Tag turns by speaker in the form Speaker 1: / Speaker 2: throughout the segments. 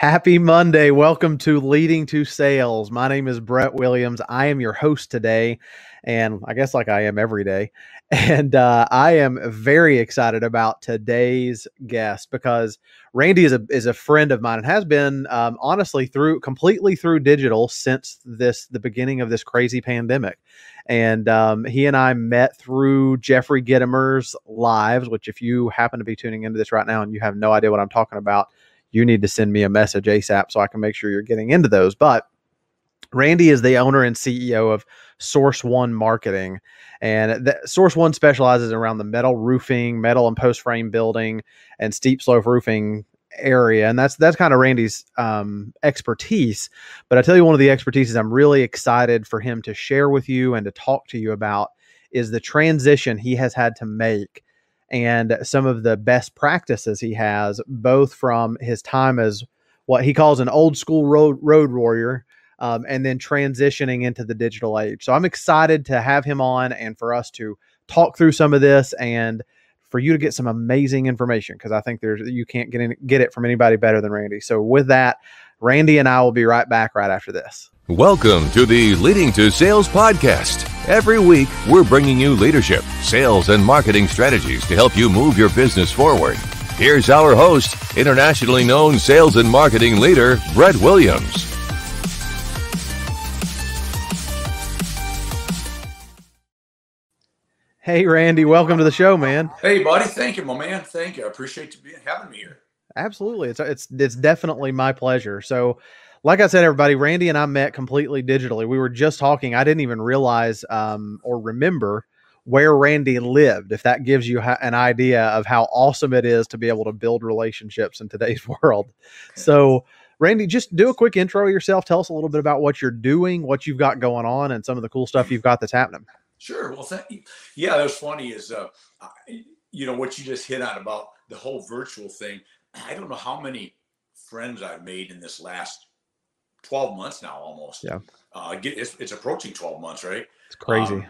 Speaker 1: Happy Monday. Welcome to Leading to Sales. My name is Brett Williams. I am your host today, and I guess like I am every day. And uh, I am very excited about today's guest because Randy is a is a friend of mine and has been um, honestly through completely through digital since this the beginning of this crazy pandemic. And um, he and I met through Jeffrey Gitomer's lives. Which, if you happen to be tuning into this right now and you have no idea what I'm talking about, you need to send me a message ASAP so I can make sure you're getting into those. But Randy is the owner and CEO of Source One Marketing. And the, Source One specializes around the metal roofing, metal and post frame building, and steep slope roofing area. And that's that's kind of Randy's um, expertise. But I tell you, one of the expertises I'm really excited for him to share with you and to talk to you about is the transition he has had to make and some of the best practices he has, both from his time as what he calls an old school road road warrior, um, and then transitioning into the digital age. So I'm excited to have him on and for us to talk through some of this and for you to get some amazing information because I think there's you can't get in, get it from anybody better than Randy. So with that, Randy and I will be right back right after this.
Speaker 2: Welcome to the Leading to Sales podcast. Every week, we're bringing you leadership, sales, and marketing strategies to help you move your business forward. Here's our host, internationally known sales and marketing leader, Brett Williams.
Speaker 1: Hey, Randy, welcome to the show, man.
Speaker 3: Hey, buddy. Thank you, my man. Thank you. I appreciate you being having me here.
Speaker 1: Absolutely. It's it's it's definitely my pleasure. So, like I said, everybody, Randy and I met completely digitally. We were just talking. I didn't even realize um, or remember where Randy lived. If that gives you ha- an idea of how awesome it is to be able to build relationships in today's world. So, Randy, just do a quick intro yourself. Tell us a little bit about what you're doing, what you've got going on, and some of the cool stuff you've got that's happening.
Speaker 3: Sure. Well, thank you. Yeah, that was funny. Is uh, you know what you just hit on about the whole virtual thing. I don't know how many friends I've made in this last 12 months now, almost.
Speaker 1: Yeah.
Speaker 3: Uh, it's, it's approaching 12 months, right?
Speaker 1: It's crazy.
Speaker 3: Um,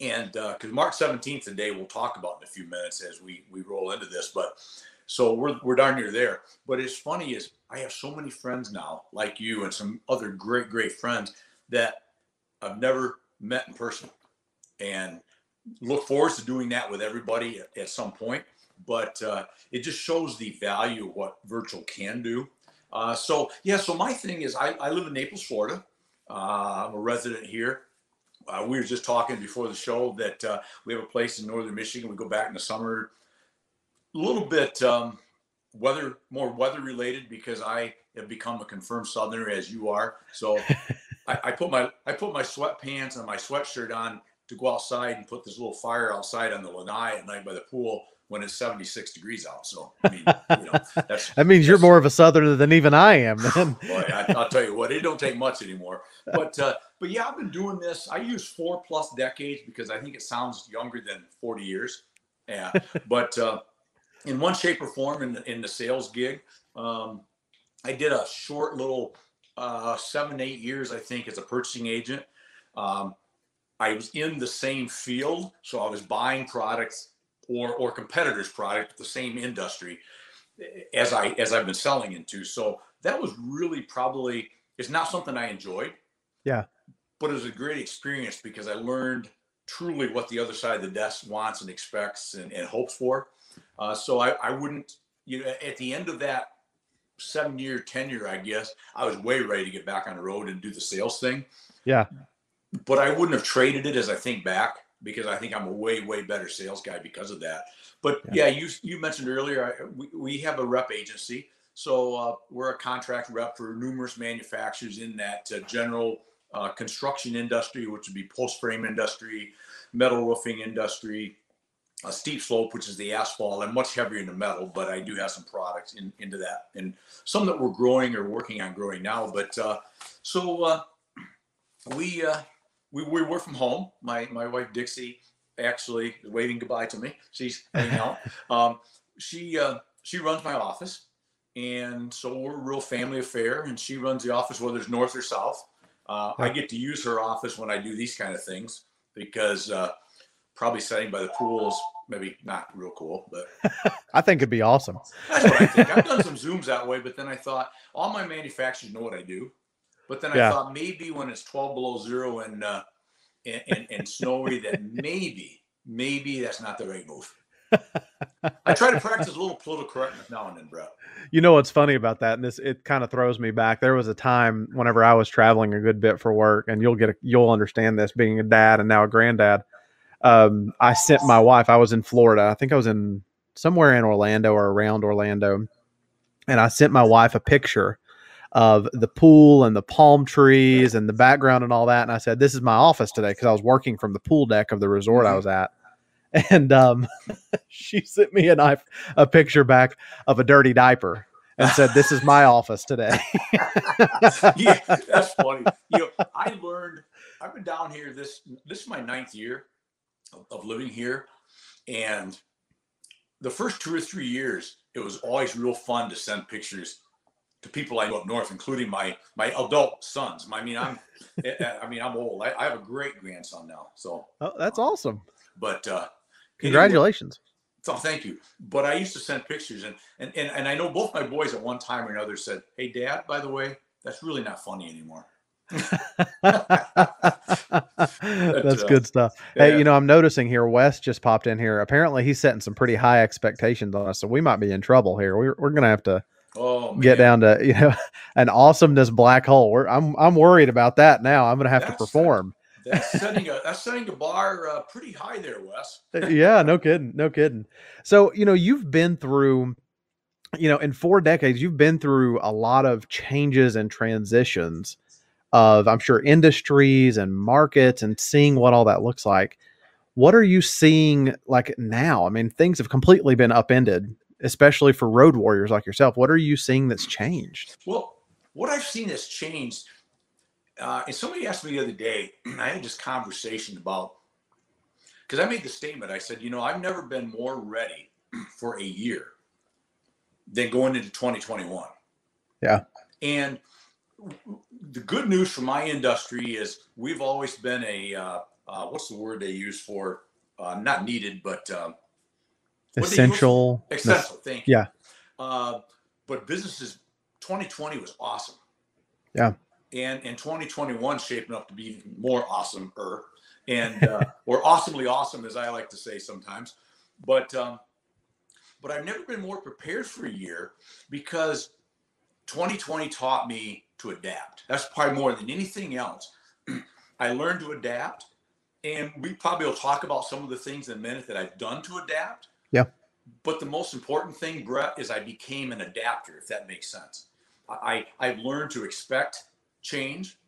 Speaker 3: and because uh, March 17th, the day we'll talk about in a few minutes as we we roll into this, but so we're we're darn near there. But it's funny is I have so many friends now, like you and some other great great friends that I've never met in person and look forward to doing that with everybody at, at some point. But uh, it just shows the value of what virtual can do. Uh, so yeah, so my thing is I, I live in Naples, Florida. Uh, I'm a resident here. Uh, we were just talking before the show that uh, we have a place in northern Michigan. We go back in the summer, a little bit um, weather, more weather related because I have become a confirmed Southerner as you are. So I, I put my I put my sweatpants and my sweatshirt on to go outside and put this little fire outside on the lanai at night by the pool when it's 76 degrees out. So, I mean, you know, that's,
Speaker 1: that means you're more of a southerner than even I am, man.
Speaker 3: boy, I, will tell you what, it don't take much anymore. But, uh, but yeah, I've been doing this. I use four plus decades because I think it sounds younger than 40 years. Yeah. but, uh, in one shape or form in, in the sales gig, um, I did a short little, uh, seven, eight years, I think, as a purchasing agent. Um, I was in the same field, so I was buying products or or competitors' product, the same industry as I as I've been selling into. So that was really probably it's not something I enjoyed.
Speaker 1: Yeah.
Speaker 3: But it was a great experience because I learned truly what the other side of the desk wants and expects and, and hopes for. Uh, so I, I wouldn't, you know, at the end of that seven year tenure, I guess, I was way ready to get back on the road and do the sales thing.
Speaker 1: Yeah
Speaker 3: but I wouldn't have traded it as I think back because I think I'm a way way better sales guy because of that. But yeah, yeah you you mentioned earlier I, we we have a rep agency, so uh, we're a contract rep for numerous manufacturers in that uh, general uh, construction industry, which would be post frame industry, metal roofing industry. A steep slope, which is the asphalt. I'm much heavier into metal, but I do have some products in, into that, and some that we're growing or working on growing now. But uh, so uh, we uh, we, we work from home. My my wife Dixie actually is waving goodbye to me. She's hanging out. Um, she uh, she runs my office, and so we're a real family affair. And she runs the office whether it's north or south. Uh, I get to use her office when I do these kind of things because uh, probably sitting by the pools. Maybe not real cool, but
Speaker 1: I think it'd be awesome.
Speaker 3: That's what I think. I've done some zooms that way, but then I thought all my manufacturers know what I do. But then I
Speaker 1: Yeah.
Speaker 3: thought maybe when it's 12 below zero and uh, and, and, and snowy, that maybe maybe that's not the right move. I try to practice a little political correctness now and then, Brett.
Speaker 1: You know what's funny about that, and this it kind of throws me back. There was a time whenever I was traveling a good bit for work, and you'll get a, you'll understand this being a dad and now a granddad. Um, I sent my wife. I was in Florida. I think I was in somewhere in Orlando or around Orlando, and I sent my wife a picture of the pool and the palm trees and the background and all that. And I said, "This is my office today," because I was working from the pool deck of the resort I
Speaker 3: Mhm.
Speaker 1: was at. And um, she sent me a knife, a picture back of a dirty diaper and said, "This is my office today."
Speaker 3: yeah, that's funny. You know, I learned. I've been down here. This this is my ninth year of, of living here, and the first two or three years, it was always real fun to send pictures to people I know up north, including my my adult sons. I mean, I'm I mean, I'm old. I, I have a great grandson now. So,
Speaker 1: oh, that's awesome!
Speaker 3: but uh,
Speaker 1: Congratulations.
Speaker 3: so thank you. But I used to send pictures, and, and and and I know both my boys at one time or another said, "Hey, Dad, by the way, that's really not funny anymore."
Speaker 1: That's
Speaker 3: uh,
Speaker 1: good stuff. Hey, you know, I'm noticing here, Wes just popped in here. Apparently, he's setting some pretty high expectations on us, so we might be in trouble here. We're, we're gonna have to
Speaker 3: Oh,
Speaker 1: get down to you know an awesomeness black hole. We're, I'm I'm worried about that now. I'm gonna have to
Speaker 3: That's-
Speaker 1: perform.
Speaker 3: That's setting a that's setting the bar uh, pretty high there, Wes.
Speaker 1: yeah, no kidding, no kidding. So you know, you've been through, you know, in four decades, you've been through a lot of changes and transitions of, I'm sure, industries and markets, and seeing what all that looks like. What are you seeing like now? I mean, things have completely been upended, especially for road warriors like yourself. What are you seeing that's changed?
Speaker 3: Well, what I've seen has changed. Uh, and somebody asked me the other day, I had this conversation about because I made the statement. I said, you know, I've never been more ready for a year than going into 2021.
Speaker 1: Yeah.
Speaker 3: And the good news for my industry is we've always been a uh, uh, what's the word they use for uh, not needed, but um, What they use-
Speaker 1: Essential.
Speaker 3: essential. Thank you.
Speaker 1: Yeah.
Speaker 3: Uh, but businesses, 2020 was awesome.
Speaker 1: Yeah.
Speaker 3: And and 2021 shaping up to be even more awesome, and uh, or awesomely awesome, as I like to say sometimes. But um, but I've never been more prepared for a year because 2020 taught me to adapt. That's probably more than anything else. I learned to adapt, and we probably will talk about some of the things in a minute that I've done to adapt. But the most important thing, Brett, is I became an adapter, if that makes sense. I, I've learned to expect change.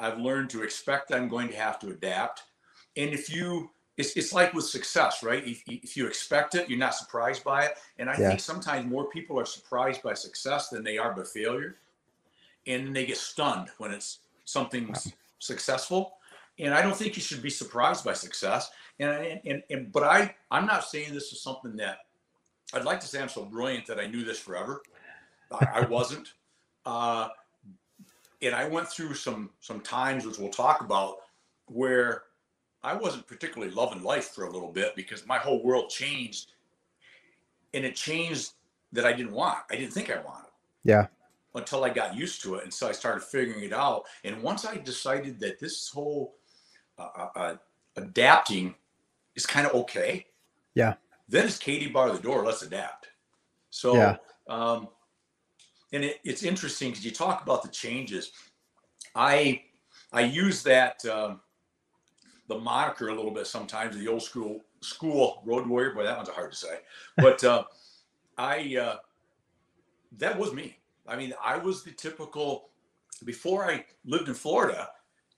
Speaker 3: I've learned to expect I'm going to have to adapt. And if you, it's, it's like with success, right? If, if you expect it, you're not surprised by it. And I
Speaker 1: Yeah.
Speaker 3: think sometimes more people are surprised by success than they are by failure. And they get stunned when it's something s- successful. And I don't think you should be surprised by success. And, and, and, and but I, I'm not saying this is something that I'd like to say I'm so brilliant that I knew this forever. I, I wasn't. Uh, and I went through some some times, which we'll talk about, where I wasn't particularly loving life for a little bit because my whole world changed, and it changed that I didn't want. I didn't think I wanted
Speaker 1: Yeah.
Speaker 3: until I got used to it, and so I started figuring it out. And once I decided that this whole uh, uh, uh, adapting is kind of okay,
Speaker 1: Yeah.
Speaker 3: then it's Katie bar the door. Let's adapt. So,
Speaker 1: Yeah.
Speaker 3: um, and it, it's interesting because you talk about the changes. I I use that um, the moniker a little bit sometimes. The old school school road warrior. Boy, that one's hard to say. But uh, I uh, that was me. I mean, I was the typical before I lived in Florida.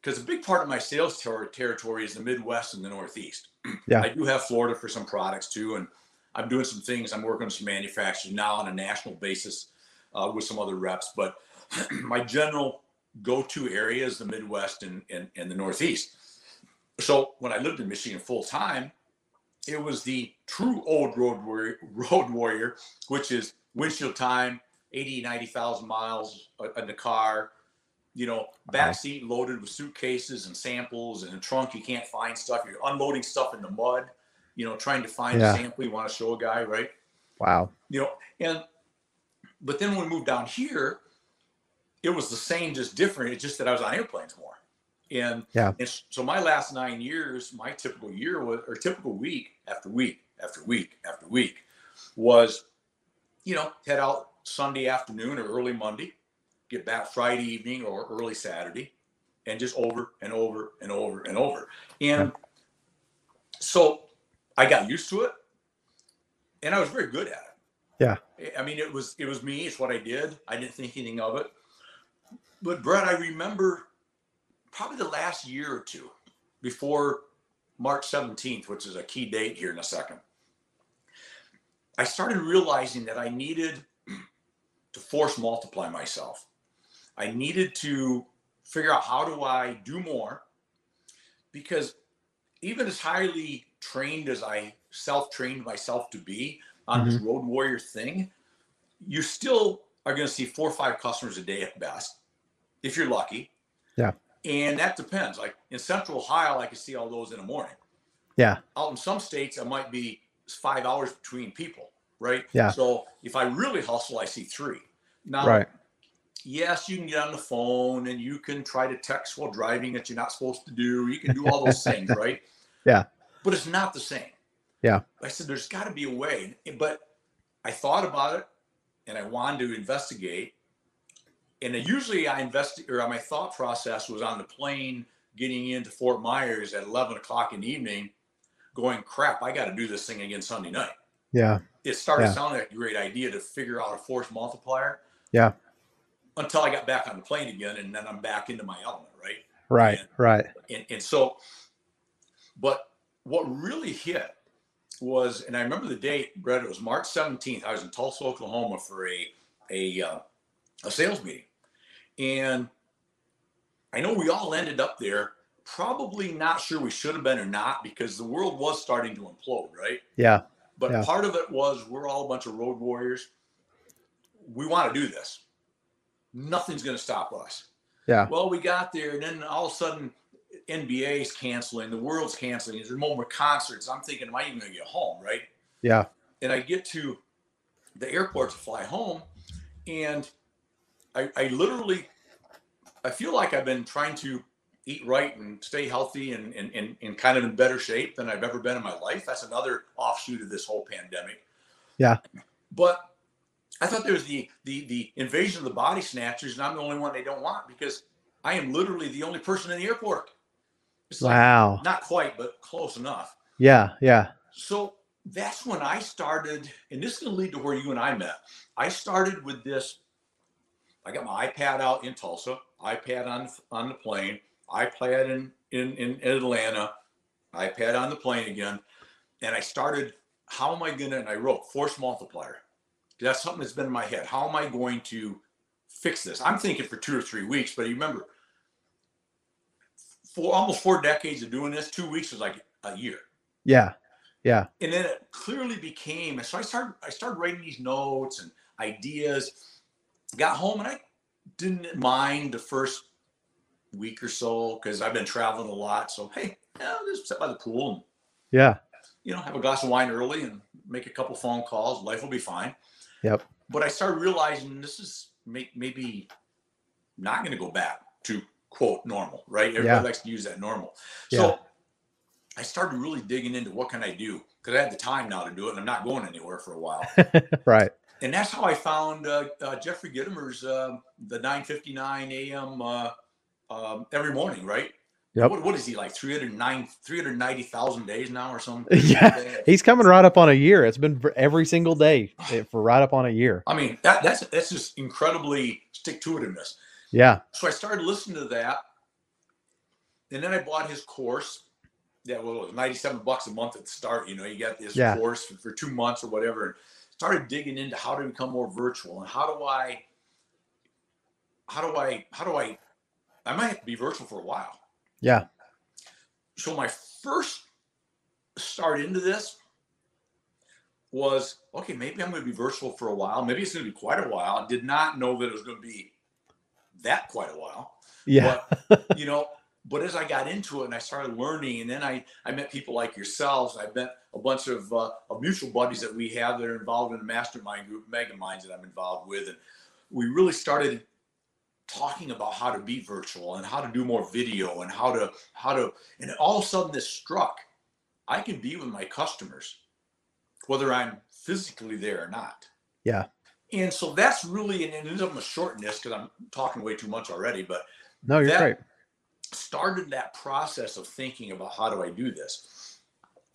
Speaker 3: Because a big part of my sales ter- territory is the Midwest and the Northeast.
Speaker 1: Yeah.
Speaker 3: I do have Florida for some products too, and I'm doing some things. I'm working on some manufacturing now on a national basis uh, with some other reps. But my general go-to area is the Midwest and, and, and the Northeast. So when I lived in Michigan full time, it was the true old road warrior, road warrior, which is windshield time, 80, 90,000 miles uh, in the car, you know, uh-huh. back seat loaded with suitcases and samples, and a trunk you can't find stuff. You're unloading stuff in the mud, you know, trying to find
Speaker 1: Yeah.
Speaker 3: a sample you want to show a guy, right?
Speaker 1: Wow.
Speaker 3: You know, and but then when we moved down here, it was the same, just different. It's just that I was on airplanes more. And,
Speaker 1: Yeah.
Speaker 3: and so my last nine years, my typical year was or typical week after week after week after week was, you know, head out Sunday afternoon or early Monday, get back Friday evening or early Saturday, and just over and over and over and over. And so I got used to it and I was very good at it.
Speaker 1: Yeah.
Speaker 3: I mean, it was it was me. It's what I did. I didn't think anything of it. But Brett, I remember probably the last year or two before March 17th, which is a key date here in a second. I started realizing that I needed to force multiply myself. I needed to figure out how do I do more because even as highly trained as I self-trained myself to be on this mm-hmm. road warrior thing, you still are going to see four or five customers a day at best, if you're lucky.
Speaker 1: Yeah.
Speaker 3: And that depends. Like in Central Ohio, I can see all those in the morning.
Speaker 1: Yeah.
Speaker 3: Out in some states, it might be five hours between people, right?
Speaker 1: Yeah.
Speaker 3: So if I really hustle, I see three. Now,
Speaker 1: Right.
Speaker 3: Yes, you can get on the phone and you can try to text while driving that you're not supposed to do. You can do all those things, right?
Speaker 1: Yeah.
Speaker 3: But it's not the same.
Speaker 1: Yeah.
Speaker 3: I said, there's got to be a way. But I thought about it and I wanted to investigate. And usually I invest or my thought process was on the plane getting into Fort Myers at 11 o'clock in the evening, going, crap, I got to do this thing again Sunday night.
Speaker 1: Yeah.
Speaker 3: It started
Speaker 1: Yeah.
Speaker 3: sounding like a great idea to figure out a force multiplier.
Speaker 1: Yeah.
Speaker 3: Until I got back on the plane again, and then I'm back into my element, right?
Speaker 1: Right.
Speaker 3: And-
Speaker 1: Right.
Speaker 3: and, and so but what really hit was and i remember the date brett it was march 17th i was in tulsa oklahoma for a a, uh, a sales meeting and i know we all ended up there probably not sure we should have been or not because the world was starting to implode right
Speaker 1: Yeah.
Speaker 3: but
Speaker 1: Yeah.
Speaker 3: part of it was we're all a bunch of road warriors we want to do this nothing's going to stop us
Speaker 1: Yeah.
Speaker 3: well, we got there, and then all of a sudden, NBA's canceling, the world's canceling. There's no more concerts. I'm thinking, am I even going to get home, right?
Speaker 1: Yeah.
Speaker 3: And I get to the airport to fly home, and I, I literally, I feel like I've been trying to eat right and stay healthy and, and, and, and kind of in better shape than I've ever been in my life. That's another offshoot of this whole pandemic.
Speaker 1: Yeah.
Speaker 3: But I thought there was the the the invasion of the body snatchers, and I'm the only one they don't want because I am literally the only person in the airport. It's like
Speaker 1: Wow.
Speaker 3: not quite, but close enough.
Speaker 1: Yeah. Yeah.
Speaker 3: So that's when I started, and this is going to lead to where you and I met. I started with this. I got my iPad out in Tulsa, iPad on on the plane, iPad in in in Atlanta, iPad on the plane again, and I started. How am I going to? And I wrote force multiplier. That's something that's been in my head. How am I going to fix this? I'm thinking for two or three weeks, but you remember, for almost four decades of doing this, two weeks was like a year
Speaker 1: Yeah. Yeah.
Speaker 3: and then it clearly became and so i started i started writing these notes and ideas got home and i didn't mind the first week or so because i've been traveling a lot so hey yeah, I'll just sit by the pool and
Speaker 1: Yeah.
Speaker 3: you know have a glass of wine early and make a couple phone calls life will be fine
Speaker 1: Yep.
Speaker 3: but i started realizing this is may, maybe not going to go back to quote normal right everybody
Speaker 1: Yeah.
Speaker 3: likes to use that normal
Speaker 1: Yeah.
Speaker 3: so I started really digging into what can I do because I had the time now to do it, and I'm not going anywhere for a while.
Speaker 1: right.
Speaker 3: and that's how I found uh, uh, Jeffrey Gitomer's uh, the 9:59 a.m. Uh, um, every morning, right?
Speaker 1: Yep.
Speaker 3: What, what is he like? 309, 390,000 days now or something?
Speaker 1: Yeah. He's coming right up on a year. It's been every single day eh, for right up on a year.
Speaker 3: I mean, that, that's that's just incredibly stick to itiveness.
Speaker 1: Yeah.
Speaker 3: So I started listening to that, and then I bought his course. That well, it was ninety-seven bucks a month at the start. You know, you got this
Speaker 1: Yeah.
Speaker 3: course for, for two months or whatever. And started digging into how to become more virtual and how do I, how do I, how do I, I might have to be virtual for a while.
Speaker 1: Yeah.
Speaker 3: So my first start into this was okay. Maybe I'm going to be virtual for a while. Maybe it's going to be quite a while. I did not know that it was going to be that quite a while.
Speaker 1: Yeah.
Speaker 3: But, you know, but as I got into it and I started learning, and then I, I met people like yourselves. I met a bunch of, uh, of mutual buddies that we have that are involved in the mastermind group, Mega Minds, that I'm involved with. And we really started talking about how to be virtual and how to do more video and how to, how to, and all of a sudden this struck. I can be with my customers, whether I'm physically there or not.
Speaker 1: Yeah.
Speaker 3: And so that's really, and I'm going to shorten this because I'm talking way too much already, but
Speaker 1: No, you're great.
Speaker 3: started that process of thinking about how do I do this.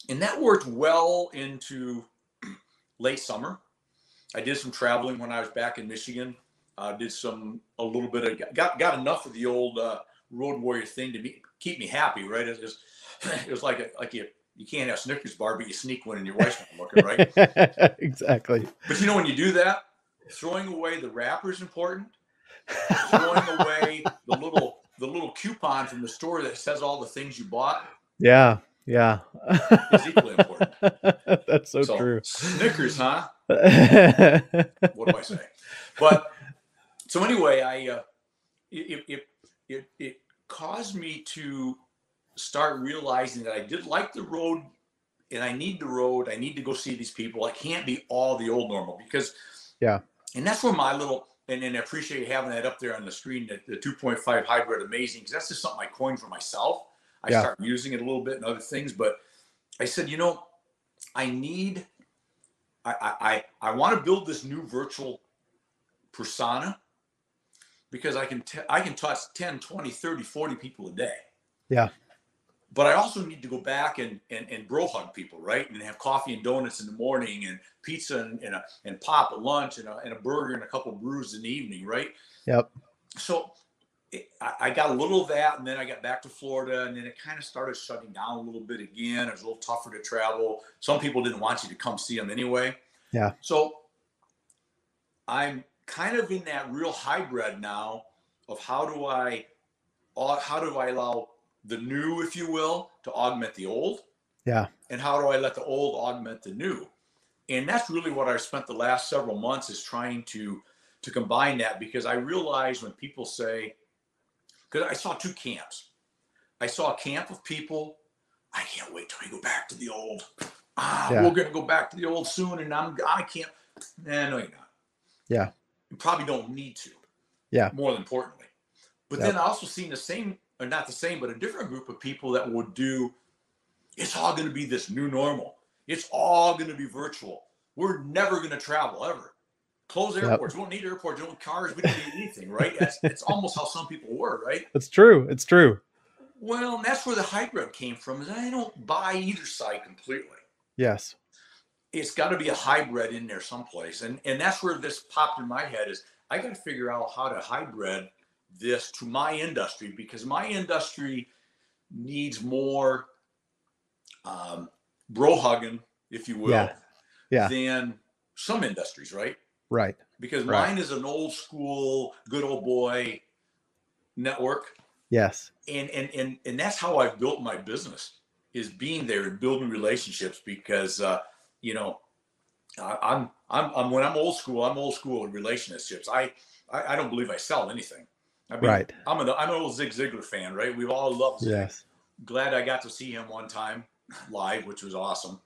Speaker 3: And that worked well into late summer. I did some traveling when I was back in Michigan. Uh, did some a little bit of got got enough of the old uh, road warrior thing to be, keep me happy, right? It was it was like a, like you you can't have Snickers bar, but you sneak one and your wife's not looking, right?
Speaker 1: exactly.
Speaker 3: But you know when you do that, throwing away the wrapper is important. Throwing away the little the little coupon from the store that says all the things you bought
Speaker 1: Yeah. Yeah.
Speaker 3: is equally important.
Speaker 1: That's so,
Speaker 3: So,
Speaker 1: true.
Speaker 3: Snickers, huh? What do I say? But so anyway, I uh, it, it it it caused me to start realizing that I did like the road, and I need the road. I need to go see these people. I can't be all the old normal because
Speaker 1: Yeah.
Speaker 3: and that's where my little and, and I appreciate having that up there on the screen. That the 2.5 hybrid amazing because that's just something I coined for myself. I
Speaker 1: Yeah.
Speaker 3: start using it a little bit and other things, but I said, you know, I need, I I I, I want to build this new virtual persona because I can t- I can touch 10, 20, 30, 40 people a day.
Speaker 1: Yeah.
Speaker 3: But I also need to go back and and, and bro hug people, right? And have coffee and donuts in the morning and pizza and, and, a, and pop at lunch and a, and a burger and a couple of brews in the evening, right?
Speaker 1: Yep.
Speaker 3: So it, I, I got a little of that and then I got back to Florida and then it kind of started shutting down a little bit again. It was a little tougher to travel. Some people didn't want you to come see them anyway.
Speaker 1: Yeah.
Speaker 3: So I'm kind of in that real hybrid now of how do I how do I allow the new, if you will, to augment the old?
Speaker 1: Yeah.
Speaker 3: And how do I let the old augment the new? And that's really what I spent the last several months is trying to to combine that because I realized when people say, because I saw two camps. I saw a camp of people. I can't wait till we go back to the old. Ah,
Speaker 1: Yeah.
Speaker 3: we're gonna go back to the old soon, and I'm I can't. Nah, no, you're not.
Speaker 1: Yeah.
Speaker 3: You probably don't need to.
Speaker 1: Yeah.
Speaker 3: More importantly, but
Speaker 1: Yep.
Speaker 3: then I also seen the same, or not the same, but a different group of people that would do. It's all going to be this new normal. It's all going to be virtual. We're never going to travel ever. Close
Speaker 1: Yep.
Speaker 3: airports. We don't need airports. We don't need cars. We don't need anything, right? That's, it's almost how some people were, right?
Speaker 1: It's true. It's true.
Speaker 3: Well, and that's where the hybrid came from. Is I don't buy either side completely.
Speaker 1: Yes.
Speaker 3: It's got to be a hybrid in there someplace, and and that's where this popped in my head. Is I got to figure out how to hybrid this to my industry because my industry needs more um, bro hugging, if you will,
Speaker 1: Yeah. Yeah.
Speaker 3: than some industries, right?
Speaker 1: Right.
Speaker 3: Because
Speaker 1: Right.
Speaker 3: mine is an old school, good old boy network
Speaker 1: Yes.
Speaker 3: and and and and that's how I've built my business is being there and building relationships because uh, you know I, I'm, I'm I'm when I'm old school I'm old school in relationships I I, I don't believe I sell anything I mean
Speaker 1: Right.
Speaker 3: I'm an I'm an old Zig Ziglar fan right we've all loved Zig
Speaker 1: Yes.
Speaker 3: glad I got to see him one time live which was awesome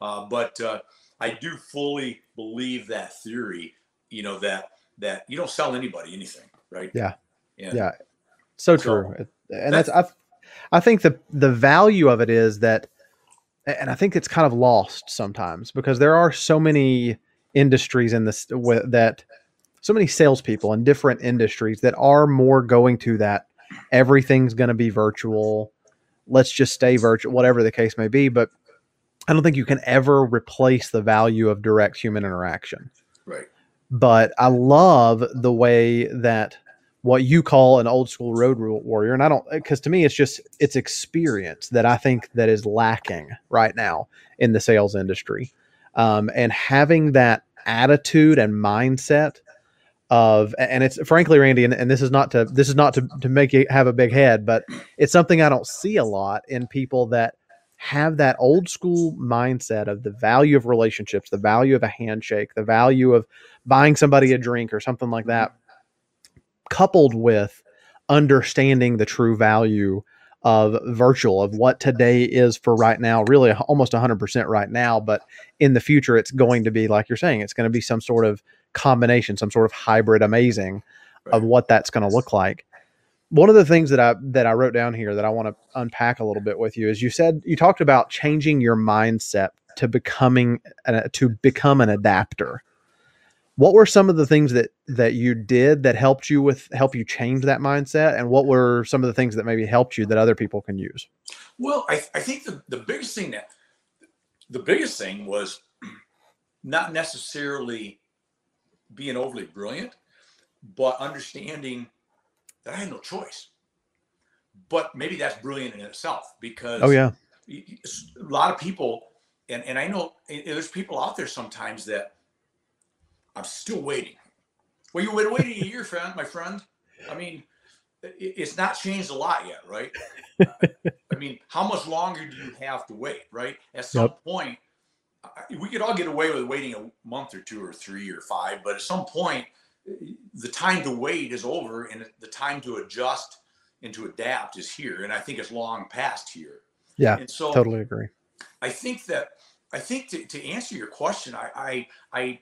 Speaker 3: uh, but uh, I do fully believe that theory you know that that you don't sell anybody anything right
Speaker 1: Yeah.
Speaker 3: and
Speaker 1: Yeah. So
Speaker 3: So,
Speaker 1: true. And that's, I, I think the the value of it is that, and I think it's kind of lost sometimes because there are so many industries in this with that, so many salespeople in different industries that are more going to that. Everything's going to be virtual. Let's just stay virtual, whatever the case may be. But I don't think you can ever replace the value of direct human interaction
Speaker 3: right
Speaker 1: but I love the way that what you call an old school road warrior, and I don't because to me it's just it's experience that I think that is lacking right now in the sales industry, um, and having that attitude and mindset of and it's frankly randy and, and this is not to this is not to, to make you have a big head but it's something i don't see a lot in people that have that old school mindset of the value of relationships the value of a handshake the value of buying somebody a drink or something like that coupled with understanding the true value of virtual of what today is for right now really almost 100% right now but in the future it's going to be like you're saying it's going to be some sort of combination some sort of hybrid amazing right. of what that's going to look like one of the things that i that i wrote down here that i want to unpack a little bit with you is you said you talked about changing your mindset to becoming to become an adapter what were some of the things that that you did that helped you with help you change that mindset? And what were some of the things that maybe helped you that other people can use?
Speaker 3: Well i, I think the, the biggest thing that the biggest thing was not necessarily being overly brilliant but understanding that i had no choice. But maybe that's brilliant in itself because
Speaker 1: oh yeah.
Speaker 3: a lot of people and, and i know there's people out there sometimes that I'm still waiting. Well, you wait waiting a year, friend, my friend. I mean, it's not changed a lot yet, right? I mean, how much longer do you have to wait, right? At some yep. point, we could all get away with waiting a month or two or three or five, but at some point, the time to wait is over and the time to adjust and to adapt is here. And I think it's long past here.
Speaker 1: Yeah. And so totally agree.
Speaker 3: I think that I think to, to answer your question, I, I I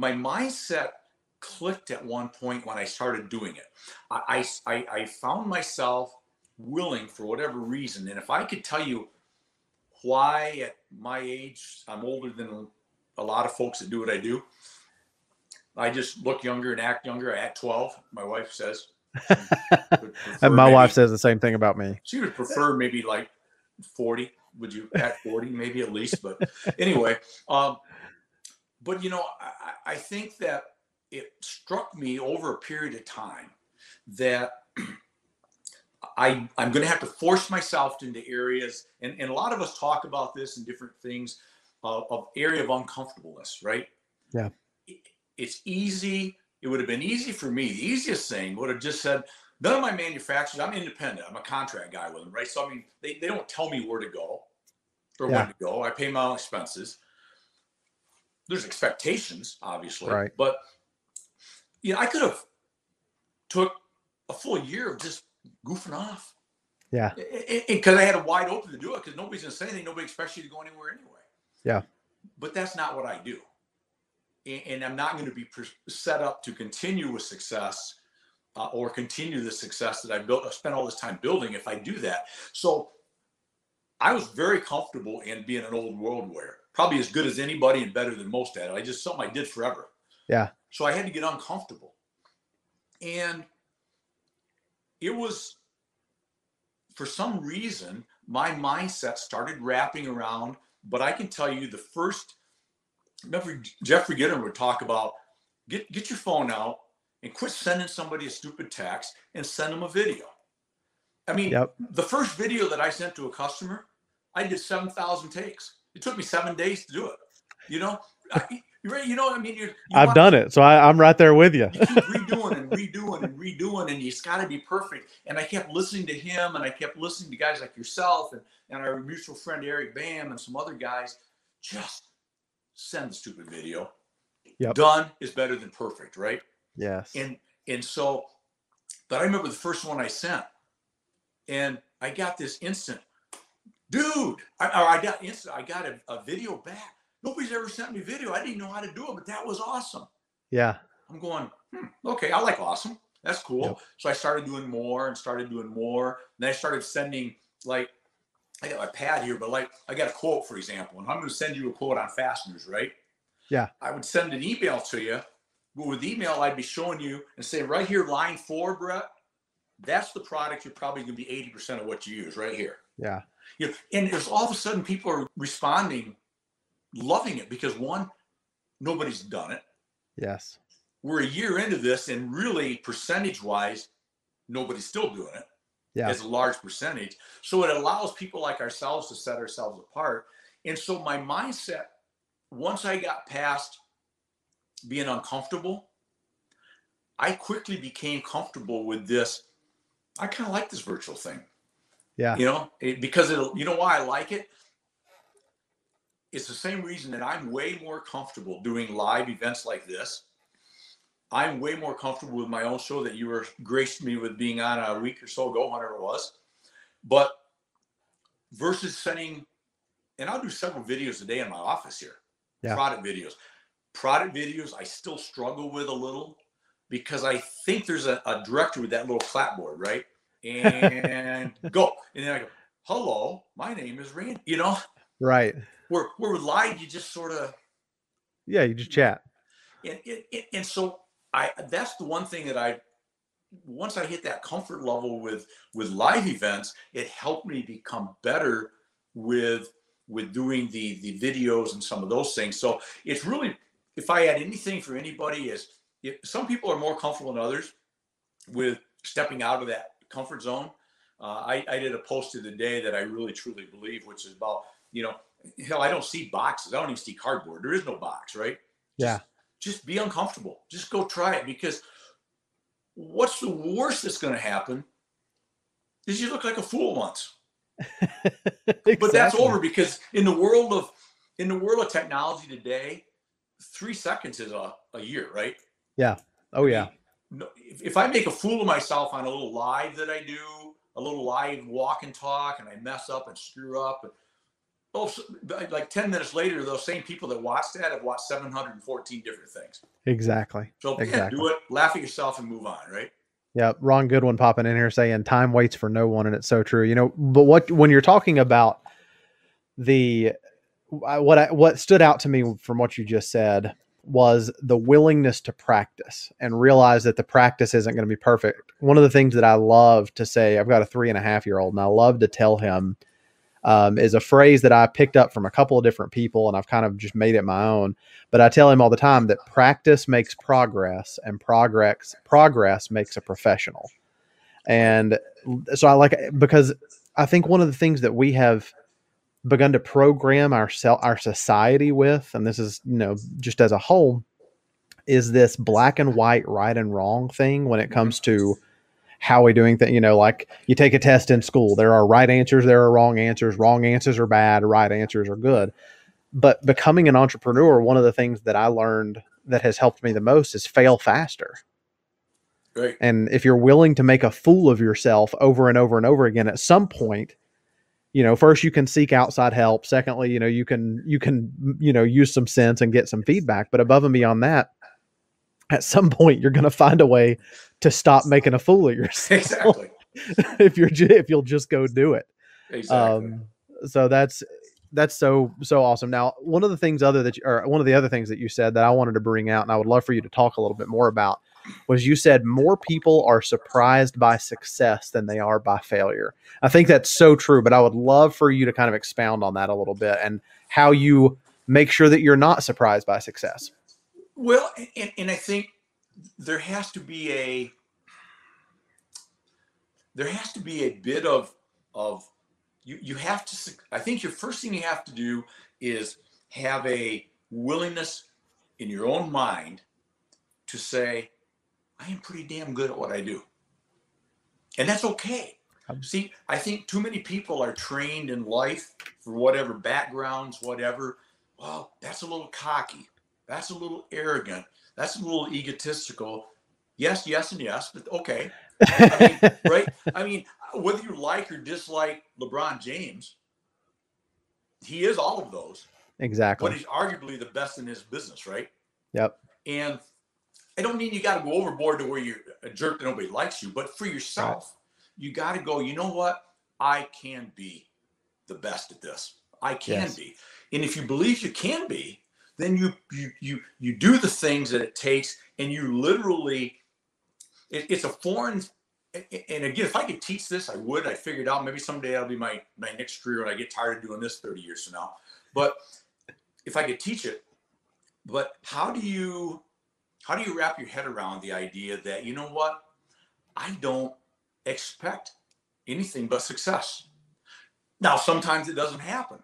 Speaker 3: my mindset clicked at one point when I started doing it. I, I, I found myself willing for whatever reason. And if I could tell you why at my age, I'm older than a lot of folks that do what I do. I just look younger and act younger. at 12, my wife says.
Speaker 1: and my maybe, wife says the same thing about me.
Speaker 3: She would prefer maybe like 40. Would you act 40 maybe at least? But anyway, um, but you know, I, I think that it struck me over a period of time that I, I'm going to have to force myself into areas, and, and a lot of us talk about this in different things uh, of area of uncomfortableness, right?
Speaker 1: Yeah.
Speaker 3: It, it's easy. It would have been easy for me. The easiest thing would have just said, none of my manufacturers, I'm independent. I'm a contract guy with them, right? So, I mean, they, they don't tell me where to go or yeah. when to go. I pay my own expenses there's expectations, obviously,
Speaker 1: right.
Speaker 3: but you know, I could have took a full year of just goofing off.
Speaker 1: Yeah.
Speaker 3: Because I had a wide open to do it because nobody's going to say anything. Nobody expects you to go anywhere anyway.
Speaker 1: Yeah.
Speaker 3: But that's not what I do. And I'm not going to be set up to continue with success uh, or continue the success that I built, I spent all this time building if I do that. So I was very comfortable in being an old world warrior probably as good as anybody and better than most at it. I just something I did forever.
Speaker 1: Yeah.
Speaker 3: So I had to get uncomfortable. And it was for some reason my mindset started wrapping around, but I can tell you the first remember Jeffrey Gitter would talk about get get your phone out and quit sending somebody a stupid text and send them a video. I mean, yep. the first video that I sent to a customer, I did 7,000 takes. It took me seven days to do it. You know, you. You know what I mean? You,
Speaker 1: I've done it, so I, am right there with you.
Speaker 3: you redoing and redoing and redoing, and it's got to be perfect. And I kept listening to him, and I kept listening to guys like yourself and and our mutual friend Eric Bam and some other guys. Just send the stupid video.
Speaker 1: Yep.
Speaker 3: Done is better than perfect, right?
Speaker 1: Yes.
Speaker 3: And and so, but I remember the first one I sent, and I got this instant dude, I, I got instant, I got a, a, video back. Nobody's ever sent me video. I didn't know how to do it, but that was awesome.
Speaker 1: Yeah.
Speaker 3: I'm going, hmm, okay, I like awesome. That's cool. Yep. So I started doing more and started doing more. And then I started sending like I got my pad here, but like I got a quote, for example, and I'm going to send you a quote on fasteners, right?
Speaker 1: Yeah.
Speaker 3: I would send an email to you, but with email, I'd be showing you and say, right here, line four, Brett, that's the product you're probably going to be 80% of what you use right here.
Speaker 1: Yeah.
Speaker 3: You know, and it's all of a sudden people are responding, loving it because one, nobody's done it.
Speaker 1: Yes.
Speaker 3: We're a year into this, and really percentage wise, nobody's still doing it.
Speaker 1: Yeah.
Speaker 3: As a large percentage. So it allows people like ourselves to set ourselves apart. And so my mindset, once I got past being uncomfortable, I quickly became comfortable with this. I kind of like this virtual thing.
Speaker 1: Yeah.
Speaker 3: You know, it, because it'll, you know why I like it? It's the same reason that I'm way more comfortable doing live events like this I'm way more comfortable with my own show that you were graced me with being on a week or so ago, whatever it was. But versus sending, and I'll do several videos a day in my office here,
Speaker 1: Yeah.
Speaker 3: product videos. Product videos, I still struggle with a little because I think there's a, a director with that little clapboard, right? And go. And then I go, hello, my name is Randy. You know,
Speaker 1: Right.
Speaker 3: where, where with live, you just sort of,
Speaker 1: Yeah, you just chat.
Speaker 3: and, and, and- so I that's the one thing that I once I hit that comfort level with with live events, it helped me become better with with doing the the videos and some of those things. So it's really if I had anything for anybody is if some people are more comfortable than others with stepping out of that comfort zone. Uh, I, I did a post of the day that I really truly believe, which is about you know hell I don't see boxes. I don't even see cardboard. There is no box, right?
Speaker 1: Yeah.
Speaker 3: just be uncomfortable. Just go try it because what's the worst that's going to happen is you look like a fool once. But that's over because in the world of in the world of technology today, three seconds is a, a year, right? Yeah.
Speaker 1: Oh yeah.
Speaker 3: No, if, if I make a fool of myself on a little live that I do, a little live walk and talk, and I mess up and screw up, and oh, like ten minutes later, those same people that watched that have watched seven hundred and fourteen different things.
Speaker 1: Exactly.
Speaker 3: So yeah,
Speaker 1: Exactly.
Speaker 3: do it, laugh at yourself, and move on, right?
Speaker 1: Yeah, Ron Goodwin popping in here saying time waits for no one, and it's so true. You know, but what when you're talking about the what I, what stood out to me from what you just said was the willingness to practice and realize that the practice isn't going to be perfect. One of the things that I love to say, I've got a three and a half year old, and I love to tell him um, is a phrase that I picked up from a couple of different people, and I've kind of just made it my own. But I tell him all the time that practice makes progress, and progress progress makes a professional. And so I like because I think one of the things that we have begun to program our sel- our society with, and this is you know just as a whole, is this black and white, right and wrong thing when it comes to how we doing things. You know, like you take a test in school, there are right answers, there are wrong answers. Wrong answers are bad, right answers are good. But becoming an entrepreneur, one of the things that I learned that has helped me the most is fail faster.
Speaker 3: Right.
Speaker 1: And if you're willing to make a fool of yourself over and over and over again, at some point, you know, first you can seek outside help. Secondly, you know, you can you can you know use some sense and get some feedback. But above and beyond that, at some point you're going to find a way to stop making a fool of yourself
Speaker 3: Exactly.
Speaker 1: if you're if you'll just go do it.
Speaker 3: Exactly.
Speaker 1: Um, so that's that's so so awesome. Now, one of the things other that you, or one of the other things that you said that I wanted to bring out, and I would love for you to talk a little bit more about, was you said more people are surprised by success than they are by failure. I think that's so true, but I would love for you to kind of expound on that a little bit and how you make sure that you're not surprised by success.
Speaker 3: Well, and, and I think there has to be a there has to be a bit of of you you have to I think your first thing you have to do is have a willingness in your own mind to say I am pretty damn good at what I do. And that's okay. See, I think too many people are trained in life for whatever backgrounds, whatever. Well, that's a little cocky. That's a little arrogant. That's a little egotistical. Yes, yes, and yes, but okay. I mean, right? I mean, whether you like or dislike LeBron James, he is all of those,
Speaker 1: Exactly.
Speaker 3: but he's arguably the best in his business, right?
Speaker 1: Yep.
Speaker 3: And I don't mean you got to go overboard to where you're a jerk that nobody likes you, but for yourself, you got to go, you know what? I can be the best at this. I can
Speaker 1: Yes.
Speaker 3: be. And if you believe you can be, then you you you you do the things that it takes and you literally it, it's a foreign and again if i could teach this i would i figured out maybe someday that'll be my my next career when i get tired of doing this 30 years from now but if i could teach it but how do you how do you wrap your head around the idea that you know what? I don't expect anything but success. Now sometimes it doesn't happen.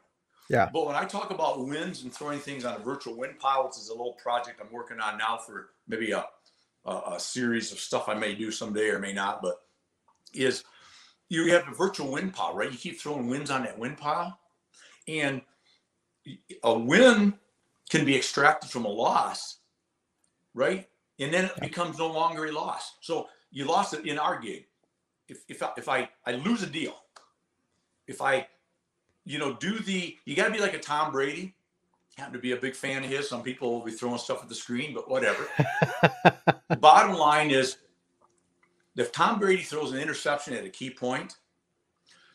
Speaker 1: Yeah.
Speaker 3: but when i talk about wins and throwing things on a virtual wind pile which is a little project i'm working on now for maybe a a, a series of stuff i may do someday or may not but is you have a virtual wind pile right? You keep throwing wins on that wind pile and a win can be extracted from a loss right and then it becomes no longer a loss. So you lost it in our game. If if I, if I I lose a deal, if I you know do the you got to be like a Tom Brady. Happen to be a big fan of his. Some people will be throwing stuff at the screen, but whatever. the bottom line is, if Tom Brady throws an interception at a key point,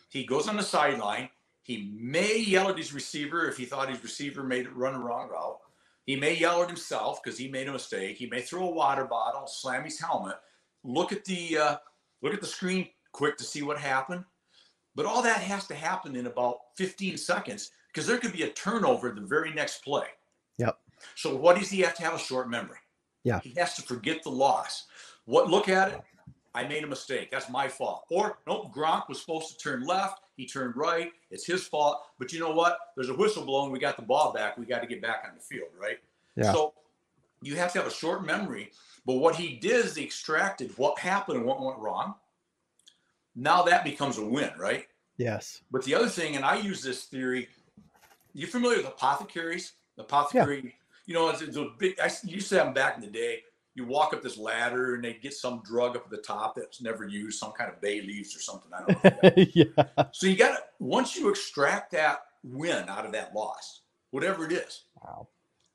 Speaker 3: he goes on the sideline. He may yell at his receiver if he thought his receiver made it run a wrong route. He may yell at himself because he made a mistake. He may throw a water bottle, slam his helmet, look at the uh, look at the screen quick to see what happened. But all that has to happen in about 15 seconds because there could be a turnover the very next play.
Speaker 1: Yep.
Speaker 3: So what does he have to have a short memory?
Speaker 1: Yeah.
Speaker 3: He has to forget the loss. What look at it? I made a mistake. That's my fault. Or nope, Gronk was supposed to turn left. He turned right. It's his fault. But you know what? There's a whistle blowing. We got the ball back. We got to get back on the field, right?
Speaker 1: Yeah.
Speaker 3: So you have to have a short memory. But what he did is he extracted what happened and what went wrong. Now that becomes a win, right?
Speaker 1: Yes.
Speaker 3: But the other thing, and I use this theory, you familiar with apothecaries? Apothecary, yeah. you know, it's, it's a big. I used to have them back in the day. You walk up this ladder and they get some drug up at the top that's never used, some kind of bay leaves or something. I don't know.
Speaker 1: yeah.
Speaker 3: so you got to once you extract that win out of that loss, whatever it is.
Speaker 1: Wow.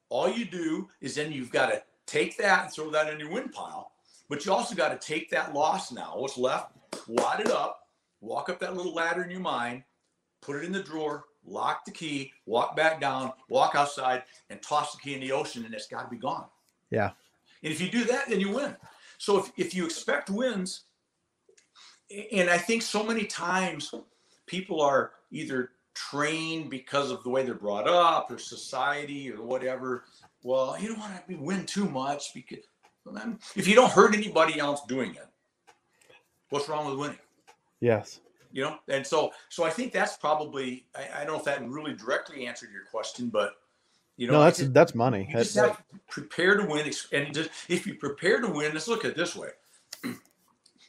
Speaker 3: All you do is then you've got to take that and throw that in your win pile. But you also got to take that loss now, what's left, wad it up, walk up that little ladder in your mind, put it in the drawer, lock the key, walk back down, walk outside, and toss the key in the ocean, and it's got to be gone.
Speaker 1: Yeah.
Speaker 3: And if you do that, then you win. So if, if you expect wins, and I think so many times people are either trained because of the way they're brought up or society or whatever. Well, you don't want to win too much because well, if you don't hurt anybody else doing it, what's wrong with winning?
Speaker 1: Yes.
Speaker 3: You know, and so so I think that's probably I, I don't know if that really directly answered your question, but you know,
Speaker 1: no, that's
Speaker 3: just-
Speaker 1: that's money.
Speaker 3: you just
Speaker 1: That's-
Speaker 3: have to prepare to win. And just, if you prepare to win, let's look at it this way.